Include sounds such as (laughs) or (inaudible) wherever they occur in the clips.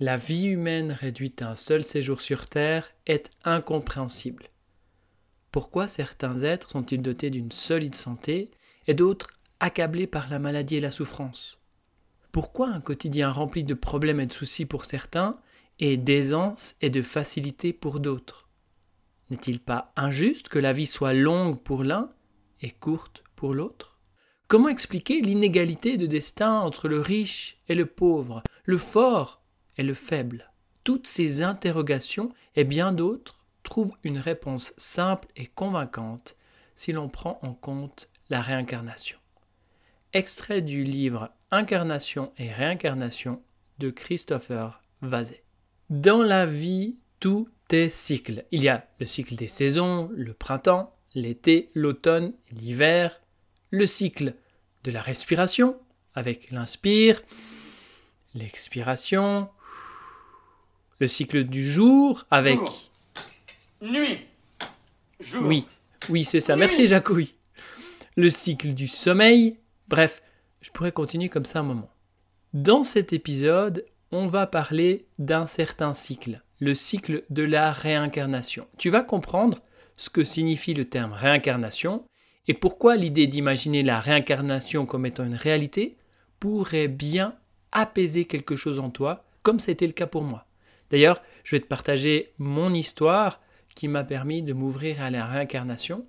la vie humaine réduite à un seul séjour sur Terre est incompréhensible. Pourquoi certains êtres sont-ils dotés d'une solide santé et d'autres accablés par la maladie et la souffrance? Pourquoi un quotidien rempli de problèmes et de soucis pour certains et d'aisance et de facilité pour d'autres? N'est-il pas injuste que la vie soit longue pour l'un et courte pour l'autre? Comment expliquer l'inégalité de destin entre le riche et le pauvre, le fort et le faible Toutes ces interrogations et bien d'autres trouvent une réponse simple et convaincante si l'on prend en compte la réincarnation. Extrait du livre Incarnation et réincarnation de Christopher Vazet. Dans la vie, tout est cycle. Il y a le cycle des saisons, le printemps, l'été, l'automne l'hiver, le cycle de la respiration avec l'inspire, l'expiration, le cycle du jour avec nuit, jour. Oui, oui, c'est ça. Merci Jacouille. Le cycle du sommeil. Bref, je pourrais continuer comme ça un moment. Dans cet épisode, on va parler d'un certain cycle, le cycle de la réincarnation. Tu vas comprendre ce que signifie le terme réincarnation et pourquoi l'idée d'imaginer la réincarnation comme étant une réalité pourrait bien apaiser quelque chose en toi, comme c'était le cas pour moi. D'ailleurs, je vais te partager mon histoire qui m'a permis de m'ouvrir à la réincarnation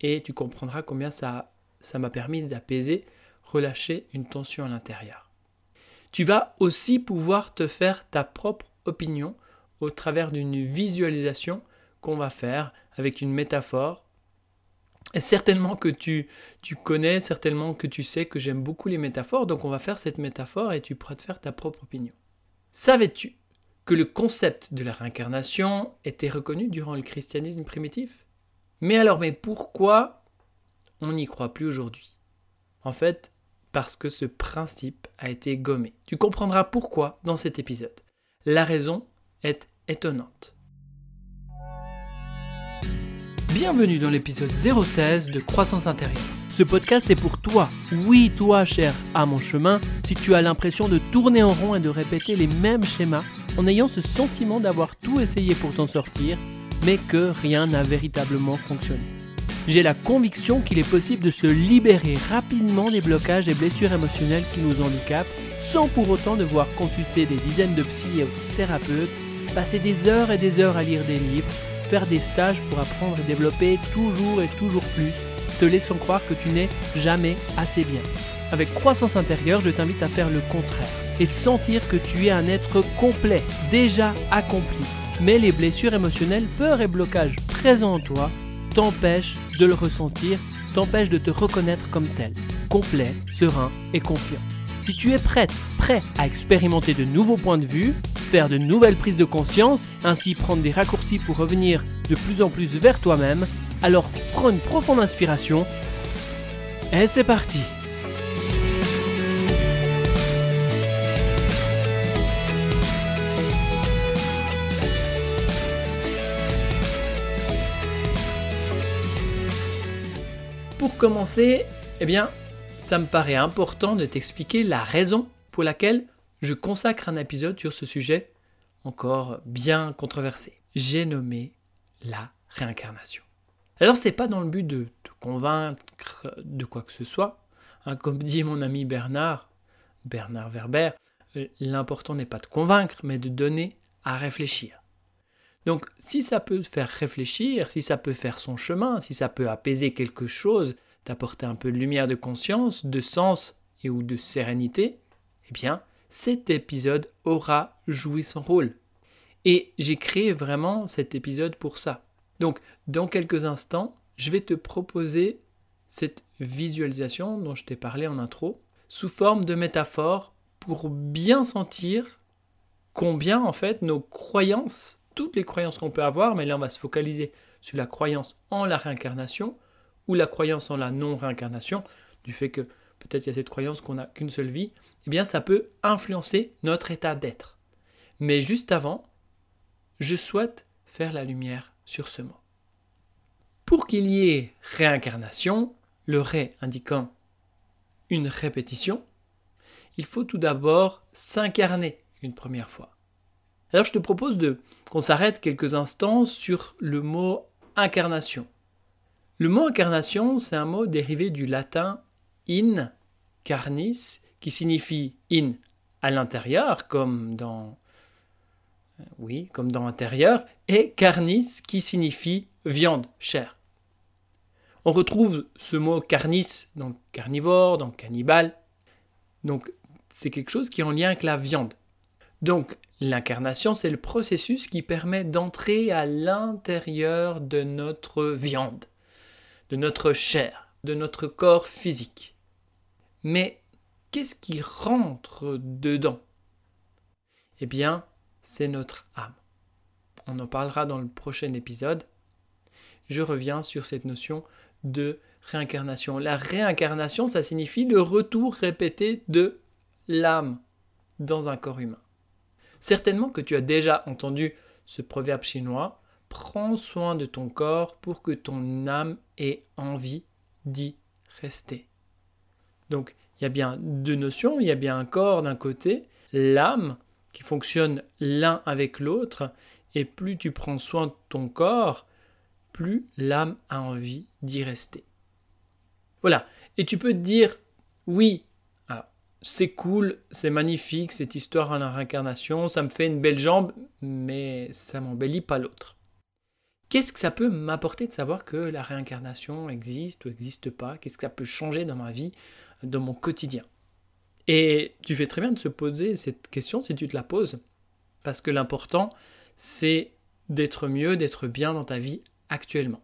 et tu comprendras combien ça m'a permis d'apaiser, relâcher une tension à l'intérieur. Tu vas aussi pouvoir te faire ta propre opinion au travers d'une visualisation qu'on va faire avec une métaphore. Et certainement que tu, tu connais, certainement que tu sais que j'aime beaucoup les métaphores, donc on va faire cette métaphore et tu pourras te faire ta propre opinion. Savais-tu que le concept de la réincarnation était reconnu durant le christianisme primitif Mais alors, mais pourquoi on n'y croit plus aujourd'hui? En fait, parce que ce principe a été gommé. Tu comprendras pourquoi dans cet épisode. La raison est étonnante. Bienvenue dans l'épisode 016 de Croissance intérieure. Ce podcast est pour toi, oui toi cher à mon chemin, si tu as l'impression de tourner en rond et de répéter les mêmes schémas en ayant ce sentiment d'avoir tout essayé pour t'en sortir, mais que rien n'a véritablement fonctionné. J'ai la conviction qu'il est possible de se libérer rapidement des blocages et blessures émotionnelles qui nous handicapent, sans pour autant devoir consulter des dizaines de psy thérapeutes, passer des heures et des heures à lire des livres, faire des stages pour apprendre et développer toujours et toujours plus, te laissant croire que tu n'es jamais assez bien. Avec croissance intérieure, je t'invite à faire le contraire et sentir que tu es un être complet, déjà accompli. Mais les blessures émotionnelles, peurs et blocages présents en toi t'empêchent de le ressentir, t'empêchent de te reconnaître comme tel, complet, serein et confiant. Si tu es prête, prêt à expérimenter de nouveaux points de vue, faire de nouvelles prises de conscience, ainsi prendre des raccourcis pour revenir de plus en plus vers toi-même, alors prends une profonde inspiration et c'est parti Pour commencer, eh bien, ça me paraît important de t'expliquer la raison pour laquelle je consacre un épisode sur ce sujet encore bien controversé. J'ai nommé la réincarnation. Alors c'est pas dans le but de te convaincre de quoi que ce soit. Hein, comme dit mon ami Bernard, Bernard Werber, euh, l'important n'est pas de convaincre, mais de donner à réfléchir. Donc si ça peut faire réfléchir, si ça peut faire son chemin, si ça peut apaiser quelque chose, t'apporter un peu de lumière de conscience, de sens et ou de sérénité, eh bien cet épisode aura joué son rôle. Et j'ai créé vraiment cet épisode pour ça. Donc dans quelques instants, je vais te proposer cette visualisation dont je t'ai parlé en intro, sous forme de métaphore pour bien sentir combien en fait nos croyances toutes les croyances qu'on peut avoir, mais là on va se focaliser sur la croyance en la réincarnation ou la croyance en la non-réincarnation, du fait que peut-être il y a cette croyance qu'on n'a qu'une seule vie, eh bien ça peut influencer notre état d'être. Mais juste avant, je souhaite faire la lumière sur ce mot. Pour qu'il y ait réincarnation, le ré indiquant une répétition, il faut tout d'abord s'incarner une première fois. Alors je te propose de qu'on s'arrête quelques instants sur le mot incarnation. Le mot incarnation, c'est un mot dérivé du latin in carnis, qui signifie in à l'intérieur, comme dans oui, comme dans l'intérieur, et carnis qui signifie viande, chair. On retrouve ce mot carnis dans carnivore, dans cannibale. Donc c'est quelque chose qui est en lien avec la viande. Donc l'incarnation, c'est le processus qui permet d'entrer à l'intérieur de notre viande, de notre chair, de notre corps physique. Mais qu'est-ce qui rentre dedans? Eh bien, c'est notre âme. On en parlera dans le prochain épisode. Je reviens sur cette notion de réincarnation. La réincarnation, ça signifie le retour répété de l'âme dans un corps humain. Certainement que tu as déjà entendu ce proverbe chinois, prends soin de ton corps pour que ton âme ait envie d'y rester. Donc il y a bien deux notions, il y a bien un corps d'un côté, l'âme qui fonctionne l'un avec l'autre, et plus tu prends soin de ton corps, plus l'âme a envie d'y rester. Voilà, et tu peux te dire, oui, c'est cool, c'est magnifique cette histoire à la réincarnation, ça me fait une belle jambe, mais ça m'embellit pas l'autre. Qu'est-ce que ça peut m'apporter de savoir que la réincarnation existe ou n'existe pas? Qu'est-ce que ça peut changer dans ma vie, dans mon quotidien? Et tu fais très bien de se poser cette question si tu te la poses, parce que l'important, c'est d'être mieux, d'être bien dans ta vie actuellement.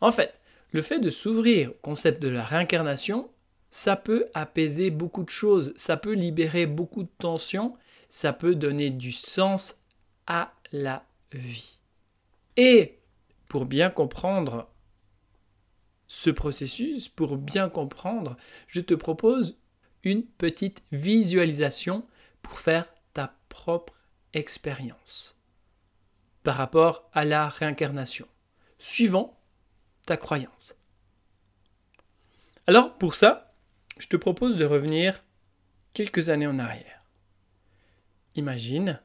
En fait, le fait de s'ouvrir au concept de la réincarnation, ça peut apaiser beaucoup de choses, ça peut libérer beaucoup de tensions, ça peut donner du sens à la vie. Et pour bien comprendre ce processus, pour bien comprendre, je te propose une petite visualisation pour faire ta propre expérience par rapport à la réincarnation, suivant ta croyance. Alors pour ça, je te propose de revenir quelques années en arrière. Imagine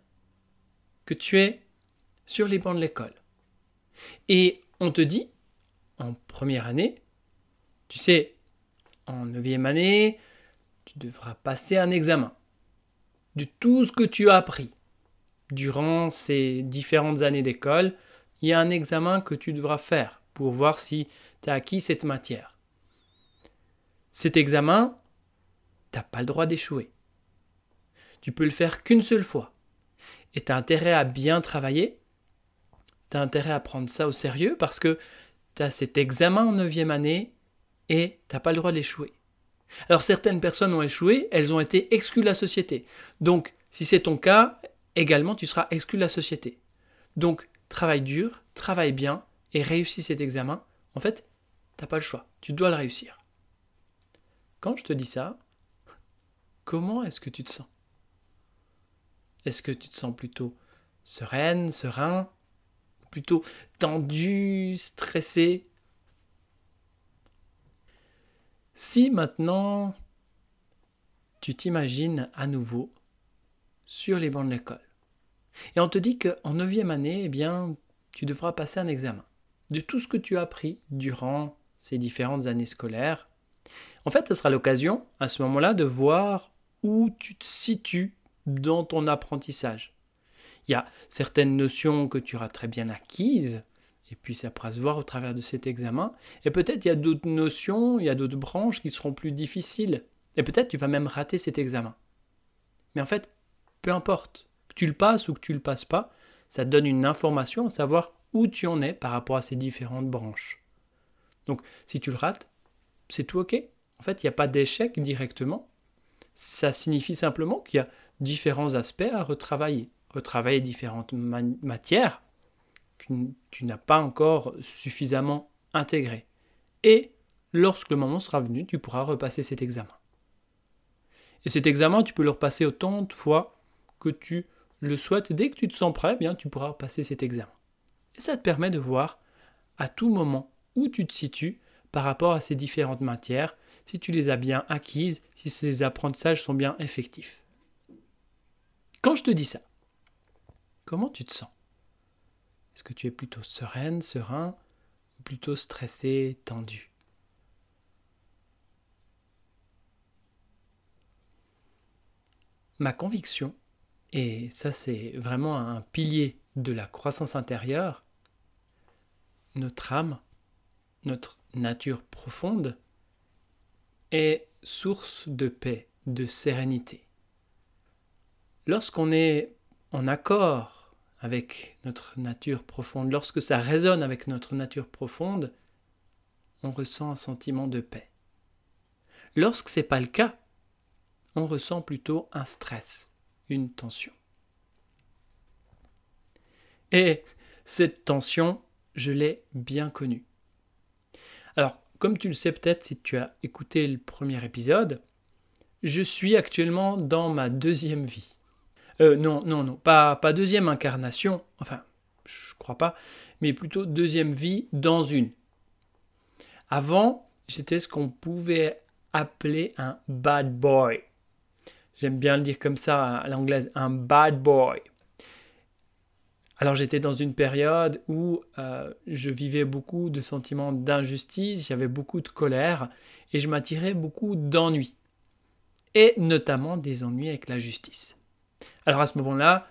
que tu es sur les bancs de l'école. Et on te dit, en première année, tu sais, en neuvième année, tu devras passer un examen de tout ce que tu as appris. Durant ces différentes années d'école, il y a un examen que tu devras faire pour voir si tu as acquis cette matière. Cet examen, tu n'as pas le droit d'échouer. Tu peux le faire qu'une seule fois. Et tu as intérêt à bien travailler tu as intérêt à prendre ça au sérieux parce que tu as cet examen en 9 année et tu n'as pas le droit d'échouer. Alors certaines personnes ont échoué, elles ont été exclues de la société. Donc si c'est ton cas, également tu seras exclu de la société. Donc travaille dur, travaille bien et réussis cet examen. En fait, tu n'as pas le choix, tu dois le réussir. Quand je te dis ça, comment est-ce que tu te sens? Est-ce que tu te sens plutôt sereine, serein? Plutôt tendu, stressé? Si maintenant tu t'imagines à nouveau sur les bancs de l'école et on te dit qu'en neuvième année, eh bien, tu devras passer un examen de tout ce que tu as appris durant ces différentes années scolaires. En fait, ce sera l'occasion à ce moment-là de voir où tu te situes dans ton apprentissage. Il y a certaines notions que tu auras très bien acquises, et puis ça pourra se voir au travers de cet examen. Et peut-être il y a d'autres notions, il y a d'autres branches qui seront plus difficiles. Et peut-être tu vas même rater cet examen. Mais en fait, peu importe, que tu le passes ou que tu le passes pas, ça te donne une information à savoir où tu en es par rapport à ces différentes branches. Donc si tu le rates, c'est tout ok. En fait, il n'y a pas d'échec directement. Ça signifie simplement qu'il y a différents aspects à retravailler retravailler différentes matières que tu n'as pas encore suffisamment intégrées. Et lorsque le moment sera venu, tu pourras repasser cet examen. Et cet examen, tu peux le repasser autant de fois que tu le souhaites. Dès que tu te sens prêt, bien, tu pourras passer cet examen. Et ça te permet de voir à tout moment où tu te situes par rapport à ces différentes matières, si tu les as bien acquises, si ces apprentissages sont bien effectifs. Quand je te dis ça, comment tu te sens? Est-ce que tu es plutôt sereine, serein, ou plutôt stressé, tendu Ma conviction, et ça c'est vraiment un pilier de la croissance intérieure, notre âme, notre nature profonde, est source de paix, de sérénité. Lorsqu'on est en accord avec notre nature profonde, lorsque ça résonne avec notre nature profonde, on ressent un sentiment de paix. Lorsque ce n'est pas le cas, on ressent plutôt un stress, une tension. Et cette tension, je l'ai bien connue. Alors, comme tu le sais peut-être si tu as écouté le premier épisode, je suis actuellement dans ma deuxième vie. Euh, non, non, non, pas, deuxième incarnation, enfin, je crois pas, mais plutôt deuxième vie dans une. Avant, j'étais ce qu'on pouvait appeler un bad boy. J'aime bien le dire comme ça à l'anglaise, un bad boy. Alors j'étais dans une période où euh, je vivais beaucoup de sentiments d'injustice, j'avais beaucoup de colère et je m'attirais beaucoup d'ennuis. Et notamment des ennuis avec la justice. Alors à ce moment-là,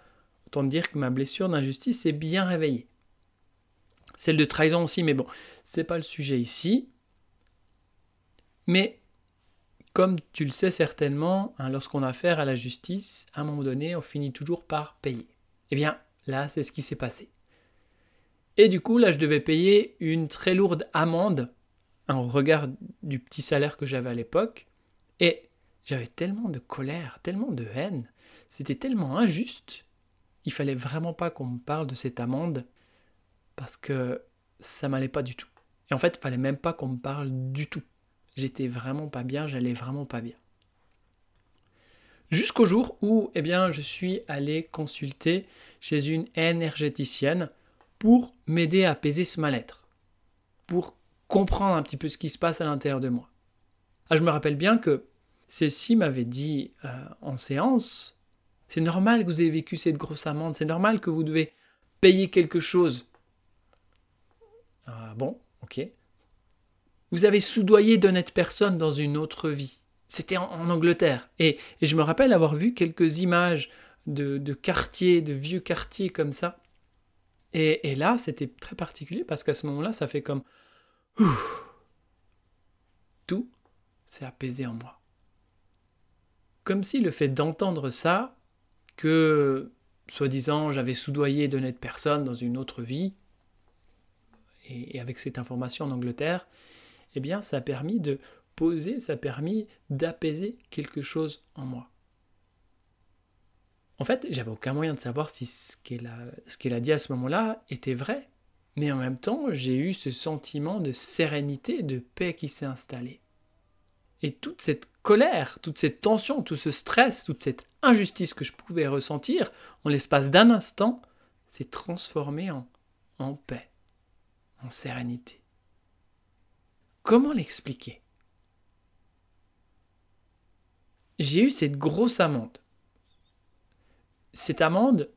autant dire que ma blessure d'injustice s'est bien réveillée. Celle de trahison aussi, mais bon, c'est pas le sujet ici. Mais comme tu le sais certainement, hein, lorsqu'on a affaire à la justice, à un moment donné, on finit toujours par payer. Eh bien, Là, c'est ce qui s'est passé. Et du coup, là, je devais payer une très lourde amende en regard du petit salaire que j'avais à l'époque. Et j'avais tellement de colère, tellement de haine, c'était tellement injuste. Il fallait vraiment pas qu'on me parle de cette amende parce que ça m'allait pas du tout. Et en fait, il fallait même pas qu'on me parle du tout. J'étais vraiment pas bien, j'allais vraiment pas bien. Jusqu'au jour où eh bien, je suis allé consulter chez une énergéticienne pour m'aider à apaiser ce mal-être, pour comprendre un petit peu ce qui se passe à l'intérieur de moi. Ah, je me rappelle bien que Cécile m'avait dit euh, en séance, c'est normal que vous ayez vécu cette grosse amende, c'est normal que vous devez payer quelque chose. Ah bon, ok. Vous avez soudoyé d'honnêtes personnes dans une autre vie. C'était en, Angleterre. Et, je me rappelle avoir vu quelques images de, quartiers, de vieux quartiers comme ça. Et, là, c'était très particulier parce qu'à ce moment-là, ça fait comme... tout s'est apaisé en moi. Comme si le fait d'entendre ça, que, soi-disant, j'avais soudoyé d'honnêtes personnes dans une autre vie, et, avec cette information en Angleterre, eh bien, ça a permis de poser, ça a permis d'apaiser quelque chose en moi. En fait, j'avais aucun moyen de savoir si ce qu'elle a, a dit à ce moment-là était vrai, mais en même temps, j'ai eu ce sentiment de sérénité, de paix qui s'est installé. Et toute cette colère, toute cette tension, tout ce stress, toute cette injustice que je pouvais ressentir, en l'espace d'un instant, s'est transformé en, en paix, en sérénité. Comment l'expliquer? J'ai eu cette grosse amende. Cette amende,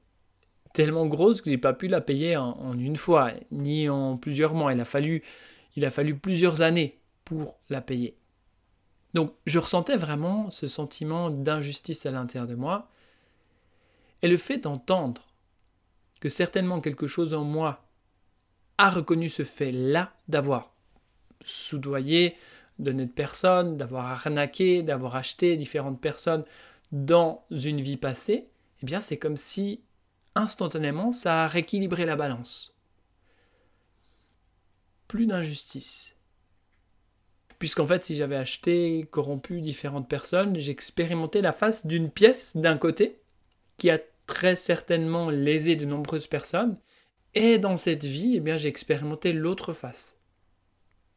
tellement grosse que j'ai pas pu la payer en, une fois, ni en plusieurs mois. Il a fallu, il a fallu plusieurs années pour la payer. Donc je ressentais vraiment ce sentiment d'injustice à l'intérieur de moi. Et le fait d'entendre que certainement quelque chose en moi a reconnu ce fait-là d'avoir soudoyé, d'honnêtes personnes, d'avoir arnaqué, d'avoir acheté différentes personnes dans une vie passée, eh bien c'est comme si instantanément ça a rééquilibré la balance. Plus d'injustice. Puisqu'en fait, si j'avais acheté, corrompu différentes personnes, j'expérimentais la face d'une pièce d'un côté qui a très certainement lésé de nombreuses personnes, et dans cette vie, eh bien, j'ai expérimenté l'autre face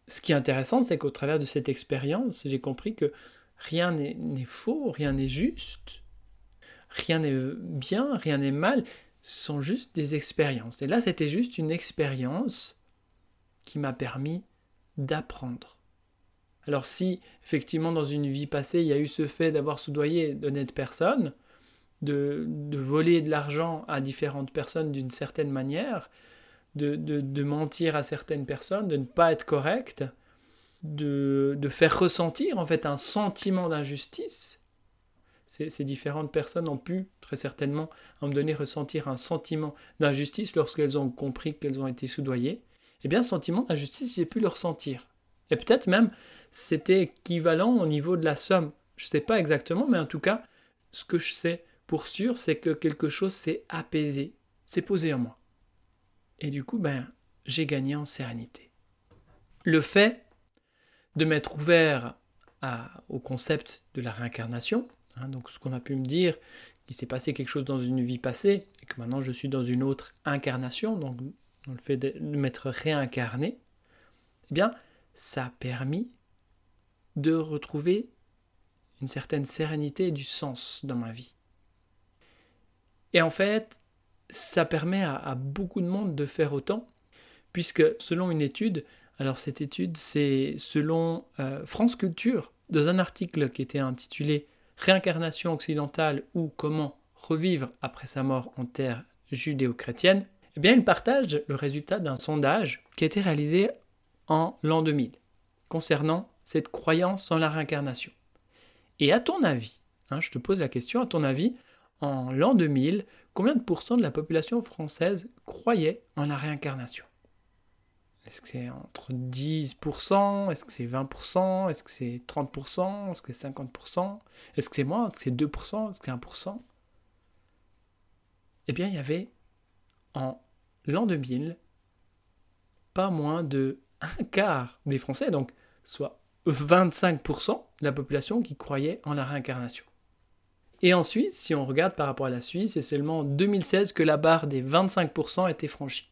ce qui est intéressant, c'est qu'au travers de cette expérience, j'ai compris que rien n'est faux, rien n'est juste, rien n'est bien, rien n'est mal, ce sont juste des expériences. Et là, c'était juste une expérience qui m'a permis d'apprendre. Alors si, effectivement, dans une vie passée, il y a eu ce fait d'avoir soudoyé d'honnêtes personnes, de, de voler de l'argent à différentes personnes d'une certaine manière, de, de, mentir à certaines personnes, de ne pas être correct, de, faire ressentir en fait un sentiment d'injustice. Ces, différentes personnes ont pu très certainement à me donner ressentir un sentiment d'injustice lorsqu'elles ont compris qu'elles ont été soudoyées. Eh bien, ce sentiment d'injustice, j'ai pu le ressentir. Et peut-être même c'était équivalent au niveau de la somme. Je ne sais pas exactement, mais en tout cas, ce que je sais pour sûr, c'est que quelque chose s'est apaisé, s'est posé en moi. Et du coup, ben, j'ai gagné en sérénité. Le fait de m'être ouvert au concept de la réincarnation, hein, donc ce qu'on a pu me dire, qu'il s'est passé quelque chose dans une vie passée, et que maintenant je suis dans une autre incarnation, donc le fait de m'être réincarné, eh bien, ça a permis de retrouver une certaine sérénité et du sens dans ma vie. Et en fait, ça permet à, beaucoup de monde de faire autant, puisque selon une étude, alors cette étude c'est selon euh, France Culture, dans un article qui était intitulé Réincarnation occidentale ou comment revivre après sa mort en terre judéo-chrétienne, eh bien il partage le résultat d'un sondage qui a été réalisé en l'an 2000 concernant cette croyance en la réincarnation. Et à ton avis, hein, je te pose la question, à ton avis, en l'an 2000, combien de pourcents de la population française croyait en la réincarnation? Est-ce que c'est entre 10% Est-ce que c'est 20% Est-ce que c'est 30% Est-ce que c'est 50% Est-ce que c'est moins? Est-ce que c'est 2% Est-ce que c'est 1% Eh bien, il y avait en l'an 2000 pas moins de un quart des Français, donc soit 25% de la population qui croyait en la réincarnation. Et ensuite, si on regarde par rapport à la Suisse, c'est seulement en 2016 que la barre des 25% a été franchie.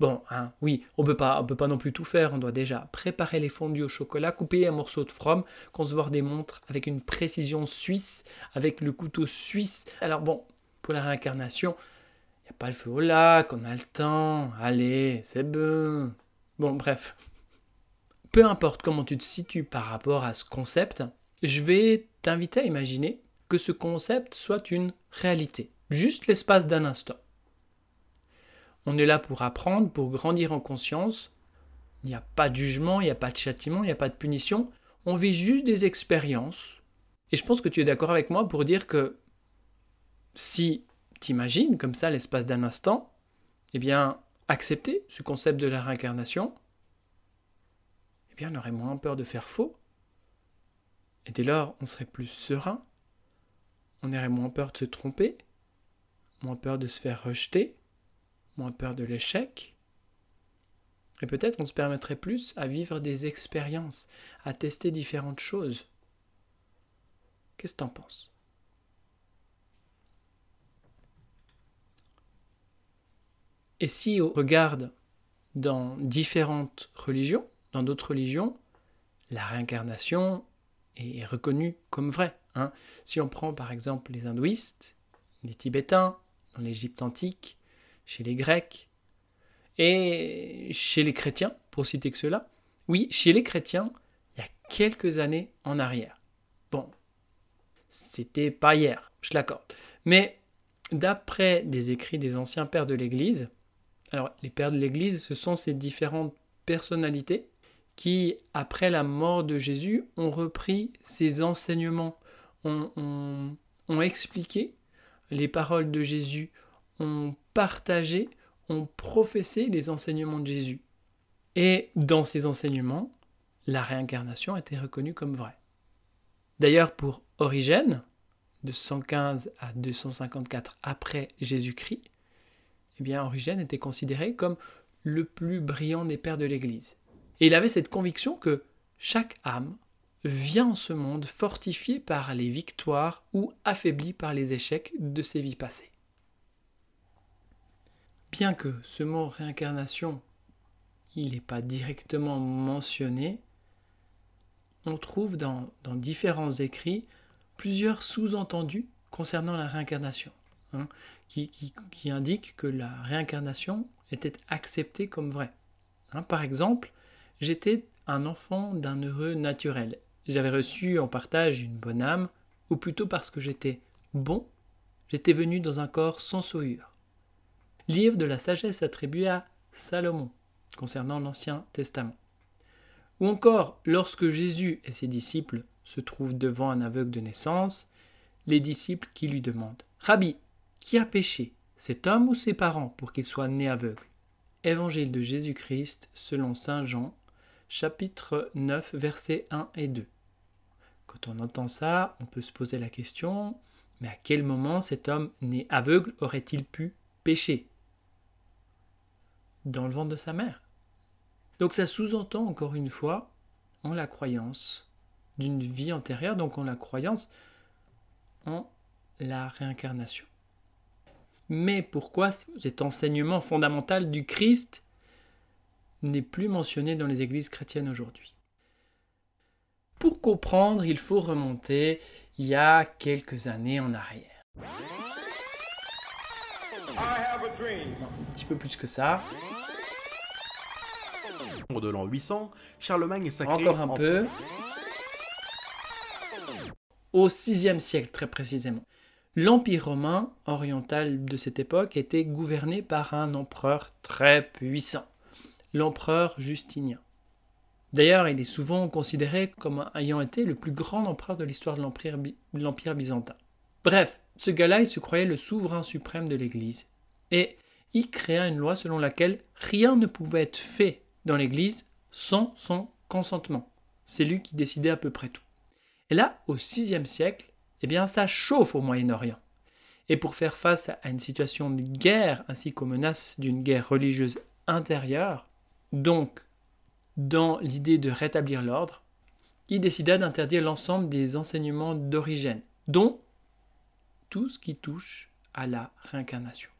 Bon, hein, oui, on peut pas, peut pas non plus tout faire. On doit déjà préparer les fondus au chocolat, couper un morceau de from, concevoir des montres avec une précision suisse, avec le couteau suisse. Alors bon, pour la réincarnation, il n'y a pas le feu au lac, on a le temps. Allez, c'est bon. Bon, bref. Peu importe comment tu te situes par rapport à ce concept, je vais t'inviter à imaginer que ce concept soit une réalité, juste l'espace d'un instant. On est là pour apprendre, pour grandir en conscience. Il n'y a pas de jugement, il n'y a pas de châtiment, il n'y a pas de punition. On vit juste des expériences. Et je pense que tu es d'accord avec moi pour dire que si tu imagines comme ça l'espace d'un instant, eh bien, accepter ce concept de la réincarnation, eh bien on aurait moins peur de faire faux. Et dès lors, on serait plus serein, on aurait moins peur de se tromper, moins peur de se faire rejeter, moins peur de l'échec. Et peut-être on se permettrait plus à vivre des expériences, à tester différentes choses. Qu'est-ce que t'en penses? Et si on regarde dans différentes religions, dans d'autres religions, la réincarnation est reconnue comme vraie. Hein. Si on prend par exemple les hindouistes, les tibétains, dans l'Égypte antique, chez les Grecs, et chez les chrétiens, pour citer que cela, oui, chez les chrétiens, il y a quelques années en arrière. Bon, c'était pas hier, je l'accorde. Mais d'après des écrits des anciens pères de l'Église, alors, les pères de l'Église, ce sont ces différentes personnalités qui, après la mort de Jésus, ont repris ses enseignements, ont, expliqué les paroles de Jésus, ont partagé, ont professé les enseignements de Jésus. Et dans ces enseignements, la réincarnation a été reconnue comme vraie. D'ailleurs, pour Origène, de 115 à 254 après Jésus-Christ, eh bien Origène était considéré comme le plus brillant des pères de l'Église. Et il avait cette conviction que chaque âme vient en ce monde fortifiée par les victoires ou affaiblie par les échecs de ses vies passées. Bien que ce mot réincarnation, il n'est pas directement mentionné, on trouve dans, dans différents écrits plusieurs sous-entendus concernant la réincarnation. Hein, qui, qui, indique que la réincarnation était acceptée comme vraie. Hein, par exemple, j'étais un enfant d'un heureux naturel. J'avais reçu en partage une bonne âme, ou plutôt parce que j'étais bon, J'étais venu dans un corps sans souillure. Livre de la sagesse attribué à Salomon concernant l'Ancien Testament. Ou encore, lorsque Jésus et ses disciples se trouvent devant un aveugle de naissance, les disciples qui lui demandent Rabbi, qui a péché, cet homme ou ses parents, pour qu'il soit né aveugle Évangile de Jésus-Christ selon Saint Jean, chapitre 9, versets 1 et 2. Quand on entend ça, on peut se poser la question mais à quel moment cet homme né aveugle aurait-il pu pécher Dans le ventre de sa mère? Donc ça sous-entend encore une fois en la croyance d'une vie antérieure, donc en la croyance en la réincarnation. Mais pourquoi cet enseignement fondamental du Christ n'est plus mentionné dans les églises chrétiennes aujourd'hui? Pour comprendre, il faut remonter il y a quelques années en arrière. un petit peu plus que ça. De l'an 800, Charlemagne est sacré Encore un peu. Au VIe siècle, très précisément. L'Empire romain oriental de cette époque était gouverné par un empereur très puissant, l'empereur Justinien. D'ailleurs, il est souvent considéré comme ayant été le plus grand empereur de l'histoire de l'Empire byzantin. Bref, ce gars-là, se croyait le souverain suprême de l'Église. Et il créa une loi selon laquelle rien ne pouvait être fait dans l'Église sans son consentement. C'est lui qui décidait à peu près tout. Et là, au VIe siècle, eh bien, ça chauffe au Moyen-Orient. Et pour faire face à une situation de guerre ainsi qu'aux menaces d'une guerre religieuse intérieure, donc dans l'idée de rétablir l'ordre, il décida d'interdire l'ensemble des enseignements d'origine, dont tout ce qui touche à la réincarnation.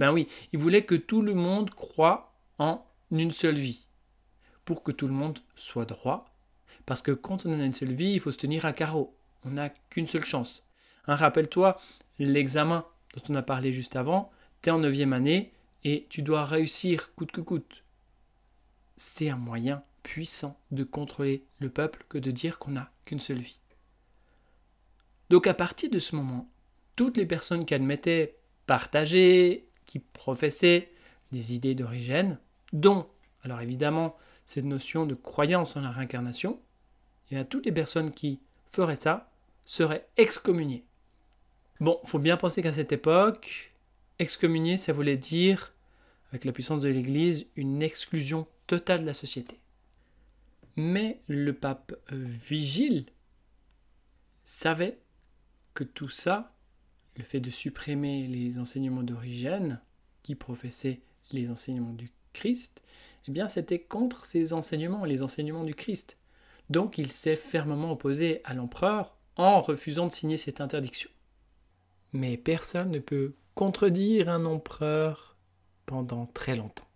Ben oui, il voulait que tout le monde croit en une seule vie, pour que tout le monde soit droit, parce que quand on a une seule vie, il faut se tenir à carreau on n'a qu'une seule chance. Hein, rappelle-toi l'examen dont on a parlé juste avant, tu es en neuvième année et tu dois réussir coûte que coûte. C'est un moyen puissant de contrôler le peuple que de dire qu'on n'a qu'une seule vie. Donc à partir de ce moment, toutes les personnes qui admettaient partager, qui professaient des idées d'origine, dont, alors évidemment, cette notion de croyance en la réincarnation, y a toutes les personnes qui feraient ça, serait excommunié. Bon, faut bien penser qu'à cette époque, excommunier, ça voulait dire, avec la puissance de l'Église, une exclusion totale de la société. Mais le pape Vigile savait que tout ça, le fait de supprimer les enseignements d'origine, qui professaient les enseignements du Christ, eh bien c'était contre ces enseignements, les enseignements du Christ. Donc il s'est fermement opposé à l'empereur en refusant de signer cette interdiction. Mais personne ne peut contredire un empereur pendant très longtemps.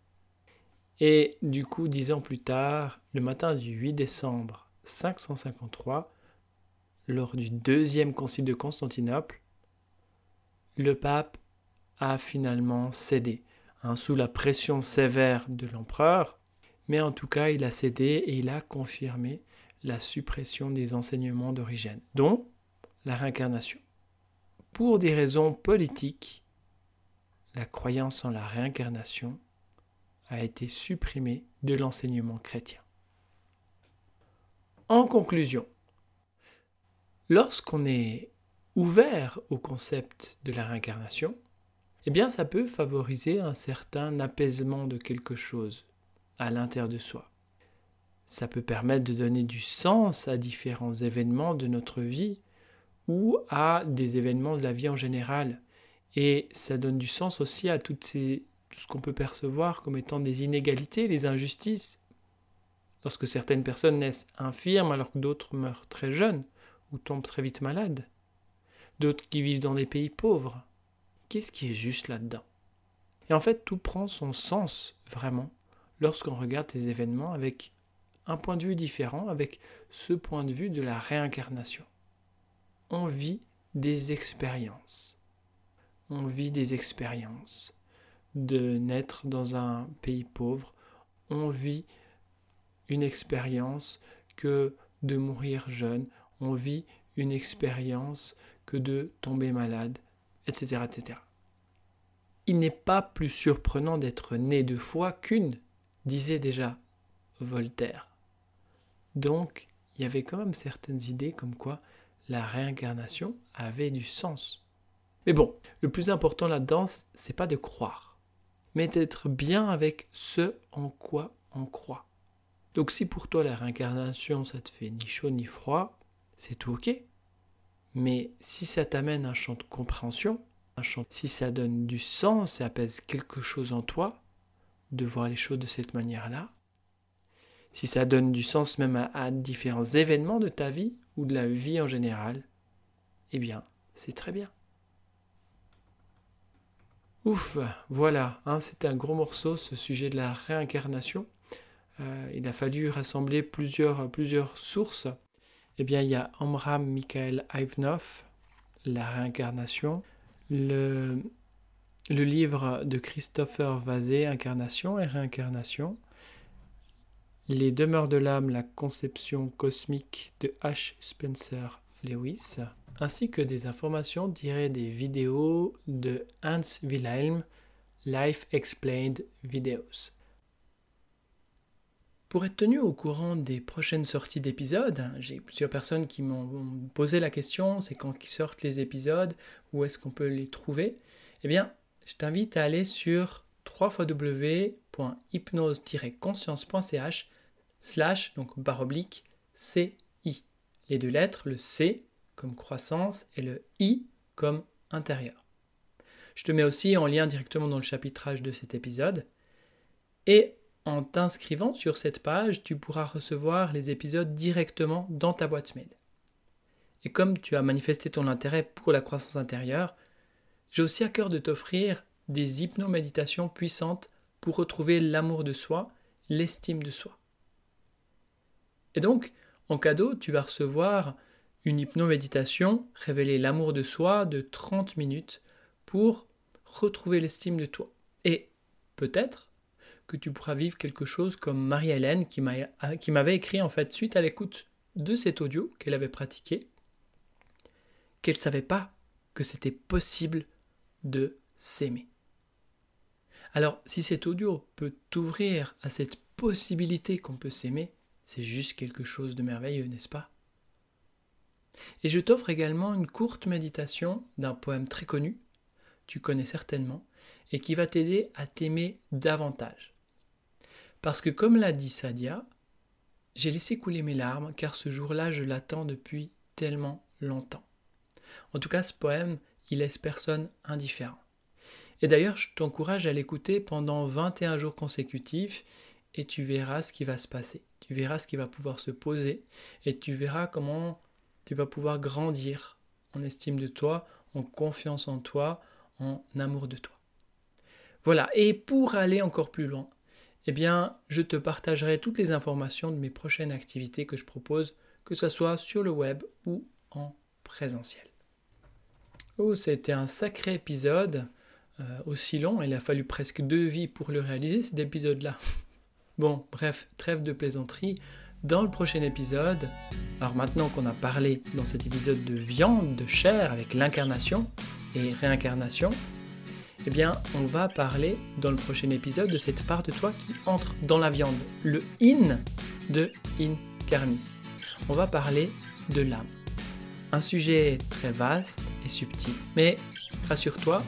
Et du coup, dix ans plus tard, le matin du 8 décembre 553, lors du deuxième concile de Constantinople, le pape a finalement cédé, hein, sous la pression sévère de l'empereur, mais en tout cas il a cédé et il a confirmé la suppression des enseignements d'origine, dont la réincarnation. Pour des raisons politiques, la croyance en la réincarnation a été supprimée de l'enseignement chrétien. En conclusion, lorsqu'on est ouvert au concept de la réincarnation, eh bien ça peut favoriser un certain apaisement de quelque chose à l'intérieur de soi. Ça peut permettre de donner du sens à différents événements de notre vie ou à des événements de la vie en général. Et ça donne du sens aussi à toutes ces, tout ce qu'on peut percevoir comme étant des inégalités, les injustices. Lorsque certaines personnes naissent infirmes alors que d'autres meurent très jeunes ou tombent très vite malades. D'autres qui vivent dans des pays pauvres. Qu'est-ce qui est juste là-dedans? Et en fait, tout prend son sens, vraiment, lorsqu'on regarde ces événements avec un point de vue différent avec ce point de vue de la réincarnation. On vit des expériences. On vit des expériences de naître dans un pays pauvre. On vit une expérience que de mourir jeune. On vit une expérience que de tomber malade, etc. etc. Il n'est pas plus surprenant d'être né deux fois qu'une, disait déjà Voltaire. Donc, il y avait quand même certaines idées comme quoi la réincarnation avait du sens. Mais bon, le plus important là-dedans, c'est pas de croire, mais d'être bien avec ce en quoi on croit. Donc si pour toi la réincarnation ça te fait ni chaud ni froid, c'est tout ok. Mais si ça t'amène un champ de compréhension, un champ, si ça donne du sens et apaise quelque chose en toi, de voir les choses de cette manière-là, si ça donne du sens même à, différents événements de ta vie ou de la vie en général, eh bien, c'est très bien. Ouf, voilà, hein, c'est un gros morceau ce sujet de la réincarnation. Euh, il a fallu rassembler plusieurs, plusieurs sources. Eh bien, il y a Amram Michael Ivanov, La réincarnation, le, le livre de Christopher Vazé, Incarnation et réincarnation, les demeures de l'âme, la conception cosmique de H. Spencer Lewis, ainsi que des informations tirées des vidéos de Hans Wilhelm, Life Explained Videos. Pour être tenu au courant des prochaines sorties d'épisodes, j'ai plusieurs personnes qui m'ont posé la question, c'est quand qui sortent les épisodes, où est-ce qu'on peut les trouver? Eh bien, je t'invite à aller sur www.hypnose-conscience.ch slash, donc barre oblique, CI. Les deux lettres, le C comme croissance et le I comme intérieur. Je te mets aussi en lien directement dans le chapitrage de cet épisode. Et en t'inscrivant sur cette page, tu pourras recevoir les épisodes directement dans ta boîte mail. Et comme tu as manifesté ton intérêt pour la croissance intérieure, j'ai aussi à cœur de t'offrir des hypnoméditations puissantes pour retrouver l'amour de soi, l'estime de soi. Et donc, en cadeau, tu vas recevoir une hypnoméditation, révéler l'amour de soi de 30 minutes pour retrouver l'estime de toi. Et peut-être que tu pourras vivre quelque chose comme Marie-Hélène qui m'avait écrit en fait suite à l'écoute de cet audio qu'elle avait pratiqué, qu'elle ne savait pas que c'était possible de s'aimer. Alors si cet audio peut t'ouvrir à cette possibilité qu'on peut s'aimer, c'est juste quelque chose de merveilleux, n'est-ce pas? Et je t'offre également une courte méditation d'un poème très connu, tu connais certainement, et qui va t'aider à t'aimer davantage. Parce que comme l'a dit Sadia, j'ai laissé couler mes larmes car ce jour-là je l'attends depuis tellement longtemps. En tout cas, ce poème, il laisse personne indifférent. Et d'ailleurs, je t'encourage à l'écouter pendant 21 jours consécutifs et tu verras ce qui va se passer tu verras ce qui va pouvoir se poser et tu verras comment tu vas pouvoir grandir en estime de toi, en confiance en toi, en amour de toi. Voilà, et pour aller encore plus loin, eh bien, je te partagerai toutes les informations de mes prochaines activités que je propose, que ce soit sur le web ou en présentiel. Oh, c'était un sacré épisode, euh, aussi long, il a fallu presque deux vies pour le réaliser, cet épisode-là. (laughs) Bon, bref, trêve de plaisanterie. Dans le prochain épisode, alors maintenant qu'on a parlé dans cet épisode de viande, de chair, avec l'incarnation et réincarnation, eh bien, on va parler dans le prochain épisode de cette part de toi qui entre dans la viande, le in de incarnis. On va parler de l'âme. Un sujet très vaste et subtil. Mais rassure-toi,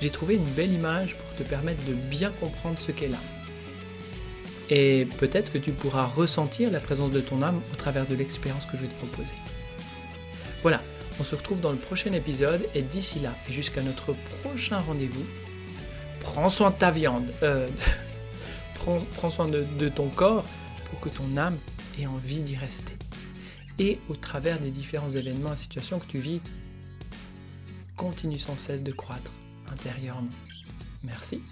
j'ai trouvé une belle image pour te permettre de bien comprendre ce qu'est l'âme. Et peut-être que tu pourras ressentir la présence de ton âme au travers de l'expérience que je vais te proposer. Voilà, on se retrouve dans le prochain épisode et d'ici là et jusqu'à notre prochain rendez-vous, prends soin de ta viande, euh, (laughs) prends, soin de, de ton corps pour que ton âme ait envie d'y rester. Et au travers des différents événements et situations que tu vis, continue sans cesse de croître intérieurement. Merci.